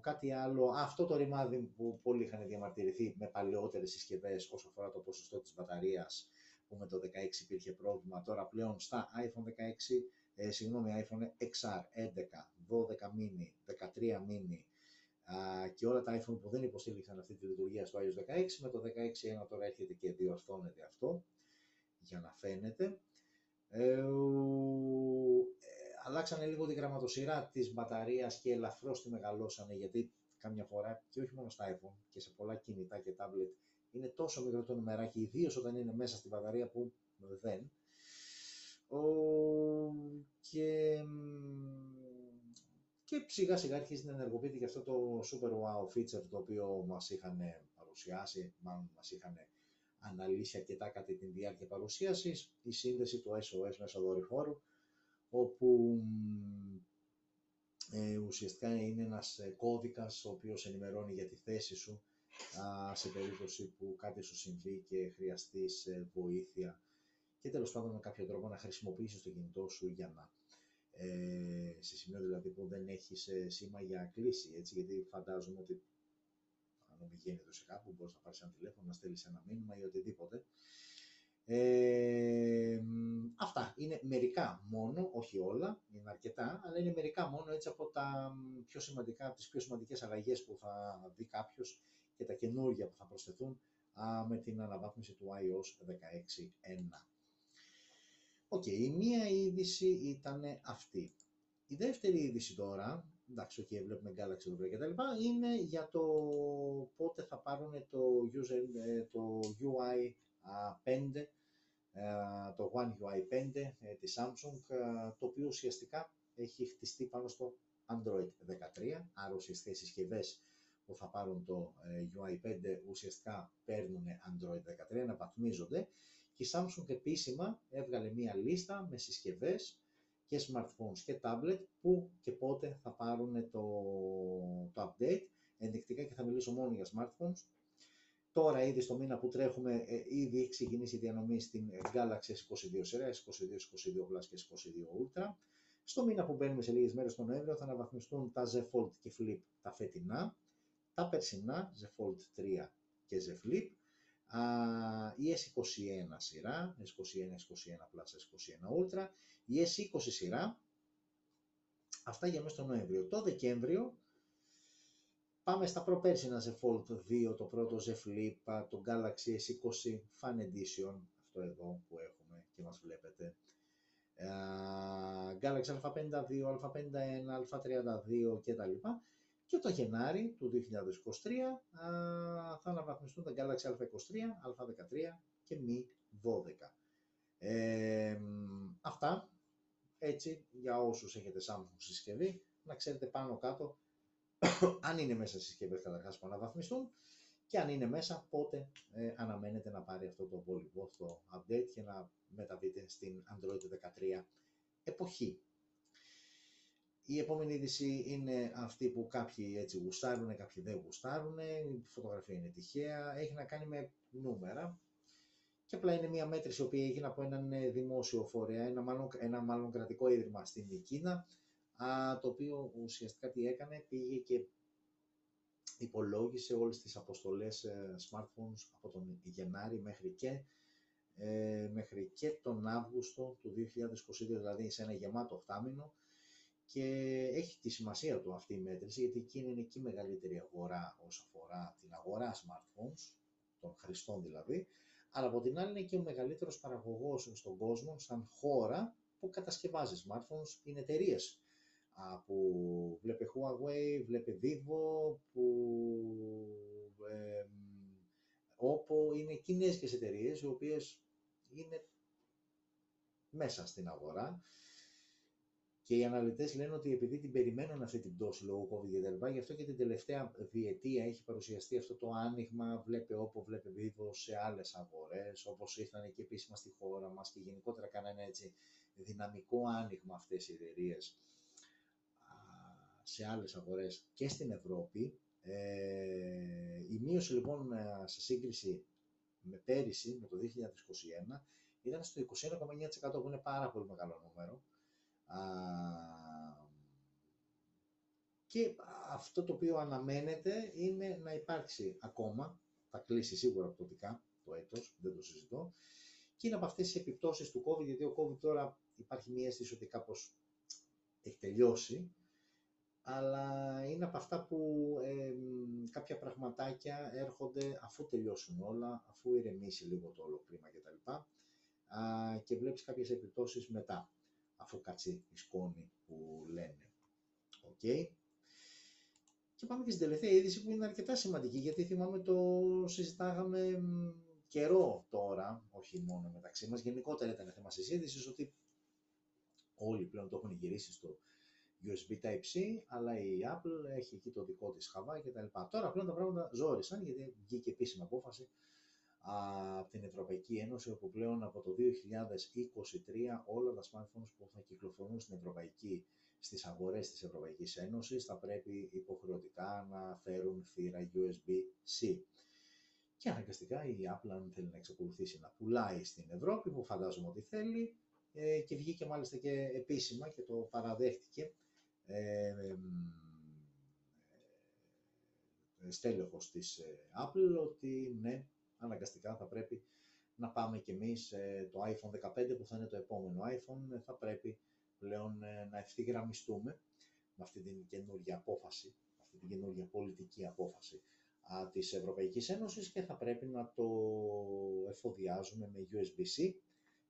κάτι άλλο, αυτό το ρημάδι που πολλοί είχαν διαμαρτυρηθεί με παλαιότερες συσκευές όσο αφορά το ποσοστό της μπαταρίας που με το 16 υπήρχε πρόβλημα, τώρα πλέον στα iPhone 16, ε, συγγνώμη, iPhone XR 11, 12 mini, 13 mini α, και όλα τα iPhone που δεν υποστήριξαν αυτή τη λειτουργία στο iOS 16, με το 16.1 τώρα έρχεται και διορθώνεται αυτό για να φαίνεται. Ε, αλλάξανε λίγο τη γραμματοσυρά της μπαταρίας και ελαφρώς τη μεγαλώσανε, γιατί κάμια φορά και όχι μόνο στα iPhone και σε πολλά κινητά και tablet είναι τόσο μικρό το νούμεράκι, ιδίως όταν είναι μέσα στην μπαταρία που δεν. Ο, και, και σιγά σιγά αρχίζει να ενεργοποιείται και αυτό το super wow feature το οποίο μας είχαν παρουσιάσει, μάλλον μας είχαν αναλύσει αρκετά κατά τη διάρκεια παρουσίασης, η σύνδεση του SOS μέσα δορυφόρου, όπου ε, ουσιαστικά είναι ένας ε, κώδικας ο οποίος ενημερώνει για τη θέση σου α, σε περίπτωση που κάτι σου συμβεί και χρειαστείς ε, βοήθεια και τέλος πάντων με κάποιο τρόπο να χρησιμοποιήσεις το κινητό σου για να ε, σε σημείο δηλαδή που δεν έχεις ε, σήμα για κλίση, έτσι, γιατί φαντάζομαι ότι αν ομιγέννητο σε κάπου μπορείς να πάρεις ένα τηλέφωνο, να στέλνεις ένα μήνυμα ή οτιδήποτε ε, αυτά είναι μερικά μόνο, όχι όλα, είναι αρκετά, αλλά είναι μερικά μόνο έτσι από τα πιο σημαντικά, από τις πιο σημαντικές αλλαγές που θα δει κάποιος και τα καινούργια που θα προσθεθούν α, με την αναβάθμιση του iOS 16.1. Οκ, η μία είδηση ήταν αυτή. Η δεύτερη είδηση τώρα, εντάξει, okay, βλέπουμε Galaxy εδώ και τα λοιπά, είναι για το πότε θα πάρουν το, user, ε, το UI 5, ε, το One UI 5 ε, της Samsung, ε, το οποίο ουσιαστικά έχει χτιστεί πάνω στο Android 13, άρα ουσιαστικά οι συσκευές που θα πάρουν το UI 5 ουσιαστικά παίρνουν Android 13, αναβαθμίζονται και η Samsung επίσημα έβγαλε μία λίστα με συσκευές και smartphones και tablet που και πότε θα πάρουν το, το update ενδεικτικά και θα μιλήσω μόνο για smartphones. Τώρα ήδη στο μήνα που τρέχουμε, ε, ήδη έχει ξεκινήσει η διανομή στην Galaxy S22 σειρά, S22, S22 Plus και S22 Ultra. Στο μήνα που μπαίνουμε σε λίγες μέρες τον Νοέμβριο θα αναβαθμιστούν τα Z Fold και Flip τα φετινά, τα περσινά Z Fold 3 και Z Flip, η S21 σειρά, S21, S21 Plus, S21 Ultra, η S20 σειρά, αυτά για μέσα τον Νοέμβριο. Το Δεκέμβριο πάμε στα προπέρσινα Z Fold 2, το πρώτο Z Flip, το Galaxy S20 Fan Edition, αυτό εδώ που έχουμε και μας βλέπετε, Galaxy A52, A51, A32 κτλ. Και το Γενάρη του 2023 θα αναβαθμιστούν τα Galaxy A23, A13 και Mi 12. Ε, αυτά, έτσι, για όσους έχετε Samsung συσκευή, να ξέρετε πάνω κάτω [COUGHS] αν είναι μέσα συσκευές καταρχάς που αναβαθμιστούν και αν είναι μέσα πότε ε, αναμένετε να πάρει αυτό το υπόλοιπο, το update και να μεταβείτε στην Android 13 εποχή. Η επόμενη είδηση είναι αυτή που κάποιοι έτσι γουστάρουν, κάποιοι δεν γουστάρουν, η φωτογραφία είναι τυχαία, έχει να κάνει με νούμερα. Και απλά είναι μια μέτρηση η οποία έγινε από έναν ε, δημόσιο φορέα, ένα μάλλον, ένα μάλλον κρατικό ίδρυμα στην Κίνα, α, το οποίο ουσιαστικά τι έκανε, πήγε και υπολόγισε όλες τις αποστολές ε, smartphones από τον Γενάρη μέχρι και ε, μέχρι και τον Αύγουστο του 2022, δηλαδή σε ένα γεμάτο οχτάμινο και έχει τη σημασία του αυτή η μέτρηση γιατί εκείνη είναι και η μεγαλύτερη αγορά όσον αφορά την αγορά smartphones, των χρηστών δηλαδή, αλλά από την άλλη είναι και ο μεγαλύτερος παραγωγός στον κόσμο, σαν χώρα που κατασκευάζει smartphones, είναι εταιρείες. Που βλέπει Huawei, βλέπει Vivo, που ε, Oppo, είναι κινέζικες εταιρείες οι οποίες είναι μέσα στην αγορά και οι αναλυτές λένε ότι επειδή την περιμένουν αυτή την πτώση λόγω COVID και τα γι' αυτό και την τελευταία διετία έχει παρουσιαστεί αυτό το άνοιγμα, βλέπε όπου βλέπε βίβο σε άλλες αγορές, όπως ήρθαν και επίσημα στη χώρα μας και γενικότερα κάνανε έτσι δυναμικό άνοιγμα αυτές οι εταιρείες σε άλλες αγορές και στην Ευρώπη. Ε, η μείωση λοιπόν σε σύγκριση με πέρυσι, με το 2021, ήταν στο 21,9% που είναι πάρα πολύ μεγάλο νούμερο. Και αυτό το οποίο αναμένεται είναι να υπάρξει ακόμα, θα κλείσει σίγουρα πτωτικά το έτος, δεν το συζητώ, και είναι από αυτές τις επιπτώσεις του COVID, γιατί ο COVID τώρα υπάρχει μια αίσθηση ότι κάπως έχει τελειώσει, αλλά είναι από αυτά που ε, κάποια πραγματάκια έρχονται αφού τελειώσουν όλα, αφού ηρεμήσει λίγο το όλο κλίμα κτλ. Και βλέπεις κάποιες επιπτώσεις μετά, αφού κάτσει η σκόνη που λένε. Οκ. Και πάμε και στην τελευταία είδηση που είναι αρκετά σημαντική, γιατί θυμάμαι το συζητάγαμε καιρό τώρα, όχι μόνο μεταξύ μας, γενικότερα ήταν θέμα συζήτησης ότι όλοι πλέον το έχουν γυρίσει στο USB Type-C, αλλά η Apple έχει εκεί το δικό της χαβά και τα λοιπά. Τώρα πλέον τα πράγματα ζόρισαν, γιατί βγήκε επίσημη απόφαση από την Ευρωπαϊκή Ένωση, όπου πλέον από το 2023 όλα τα smartphones που θα κυκλοφορούν στην Ευρωπαϊκή, στις αγορές της Ευρωπαϊκής Ένωσης θα πρέπει υποχρεωτικά να φέρουν θύρα USB-C. Και αναγκαστικά η Apple αν θέλει να εξακολουθήσει να πουλάει στην Ευρώπη, που φαντάζομαι ότι θέλει, ε, και βγήκε μάλιστα και επίσημα και το παραδέχτηκε ε, στέλεχος της ε, Apple ότι ναι, αναγκαστικά θα πρέπει να πάμε κι εμείς ε, το iPhone 15 που θα είναι το επόμενο iPhone, θα πρέπει πλέον να ευθυγραμμιστούμε με αυτή την καινούργια απόφαση, αυτή την καινούργια πολιτική απόφαση α, της Ευρωπαϊκής Ένωσης και θα πρέπει να το εφοδιάζουμε με USB-C.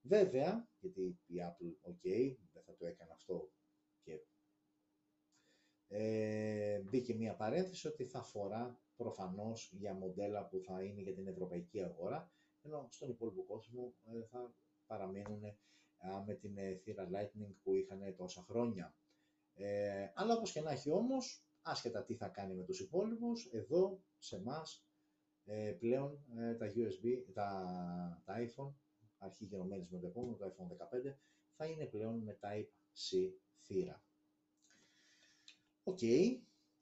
Βέβαια, γιατί η Apple, ok, δεν θα το έκανε αυτό και ε, μπήκε μία παρένθεση ότι θα αφορά προφανώς για μοντέλα που θα είναι για την ευρωπαϊκή αγορά, ενώ στον υπόλοιπο κόσμο ε, θα παραμείνουν με την ε, θύρα Lightning που είχαν τόσα χρόνια. Ε, αλλά όπως και να έχει όμως, άσχετα τι θα κάνει με τους υπόλοιπους, εδώ σε εμάς ε, πλέον τα USB, τα, τα iPhone, αρχή γενομένης με το επόμενο, το iPhone 15, θα είναι πλέον με Type-C θύρα. Οκ.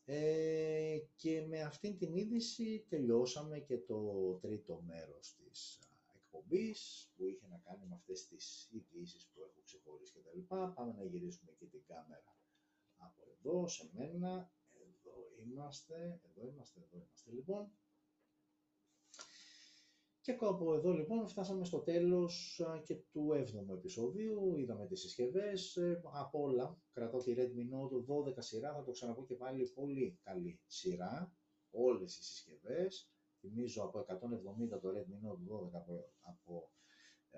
Ε, και με αυτήν την είδηση τελειώσαμε και το τρίτο μέρος της εκπομπής που είχε να κάνει με αυτές τις ειδήσεις που έχω ξεχωρίσει και τα λοιπά. Πάμε να γυρίσουμε και την κάμερα από εδώ, σε μένα. Εδώ είμαστε, εδώ είμαστε, εδώ είμαστε λοιπόν. Και από εδώ λοιπόν φτάσαμε στο τέλος και του 7ου επεισοδίου, είδαμε τις συσκευές, ε, από όλα. Κρατώ τη Redmi Note 12 σειρά, θα το ξαναπώ και πάλι πολύ καλή σειρά, όλες οι συσκευές, θυμίζω από 170 το Redmi Note 12, από, από 170,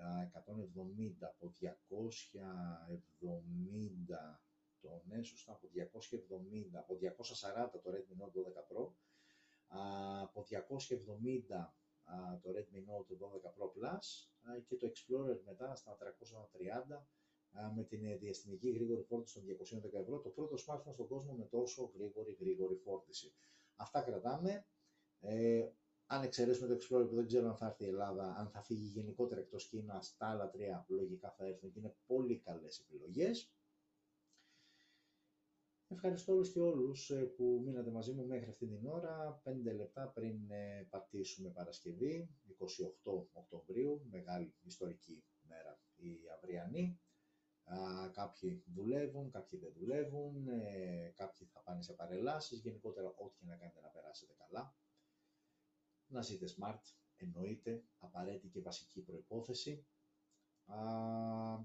από 270, το ναι, σωστά, από 270, από 240 το Redmi Note 12 Pro, από 270 το Redmi Note 12 Pro Plus και το Explorer μετά στα 330 με την ε, διαστημική γρήγορη φόρτιση των 210 ευρώ, το πρώτο smartphone στον κόσμο με τόσο γρήγορη γρήγορη φόρτιση. Αυτά κρατάμε. Ε, αν εξαιρέσουμε το Explorer που δεν ξέρω αν θα έρθει η Ελλάδα, αν θα φύγει γενικότερα εκτός Κίνας, τα άλλα τρία λογικά θα έρθουν και είναι πολύ καλές επιλογές. Ευχαριστώ όλους και όλους ε, που μείνατε μαζί μου μέχρι αυτή την ώρα, 5 λεπτά πριν ε, πατήσουμε Παρασκευή, 28 Οκτωβρίου, μεγάλη ιστορική μέρα η αυριανή. Κάποιοι δουλεύουν, κάποιοι δεν δουλεύουν, ε, κάποιοι θα πάνε σε παρελάσεις, γενικότερα ό,τι και να κάνετε να περάσετε καλά. Να ζείτε smart, εννοείται, απαραίτητη και βασική προϋπόθεση.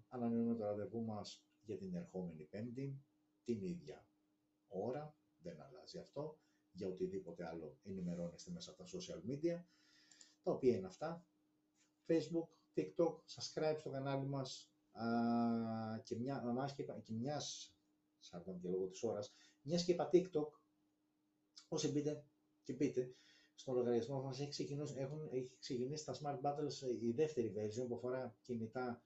Ανανεώνουμε το ραντεβού μας για την ερχόμενη Πέμπτη, την ίδια ώρα, δεν αλλάζει αυτό, για οτιδήποτε άλλο ενημερώνεστε μέσα από τα social media, τα οποία είναι αυτά, Facebook, TikTok, subscribe στο κανάλι μας. Α, και, μια, και, και μιας, σαν και λόγω της ώρας, μιας και είπα TikTok, όσοι μπείτε και πείτε, στον λογαριασμό μας έχει ξεκινήσει, έχουν, έχει ξεκινήσει τα Smart Battles η δεύτερη version που αφορά κινητά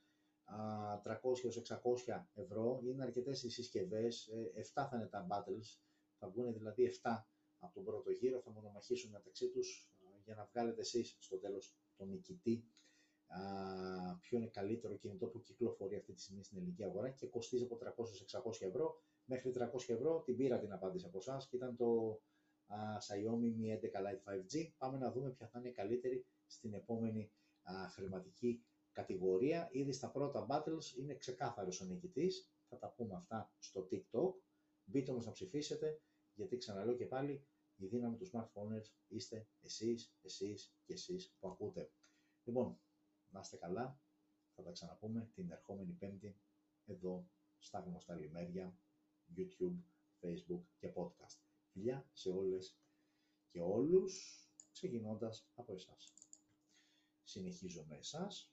300-600 ευρώ. Είναι αρκετές οι συσκευές, 7 ε, θα είναι τα battles, θα βγουν δηλαδή 7 από τον πρώτο γύρο, θα μονομαχήσουν μεταξύ τους για να βγάλετε εσείς στο τέλος τον νικητή ποιο είναι καλύτερο κινητό που κυκλοφορεί αυτή τη στιγμή στην ελληνική αγορά και κοστίζει από 300-600 ευρώ μέχρι 300 ευρώ. Την πήρα την απάντηση από εσάς και ήταν το Xiaomi Mi 11 Lite 5G. Πάμε να δούμε ποια θα είναι καλύτερη στην επόμενη χρηματική κατηγορία. Ήδη στα πρώτα battles είναι ξεκάθαρος ο νικητής. Θα τα πούμε αυτά στο TikTok. Μπείτε όμως να ψηφίσετε, γιατί ξαναλέω και πάλι, η δύναμη του smartphones είστε εσείς, εσείς και εσείς που ακούτε. Λοιπόν, να είστε καλά. Θα τα ξαναπούμε την ερχόμενη Πέμπτη εδώ στα γνωστά λιμέρια, YouTube, Facebook και podcast. Φιλιά σε όλες και όλους, ξεκινώντας από εσάς. Συνεχίζω με εσάς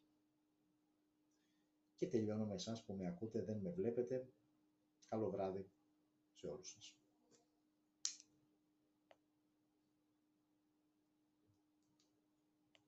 και τελειώνω με εσάς που με ακούτε, δεν με βλέπετε. Καλό βράδυ σε όλους σας.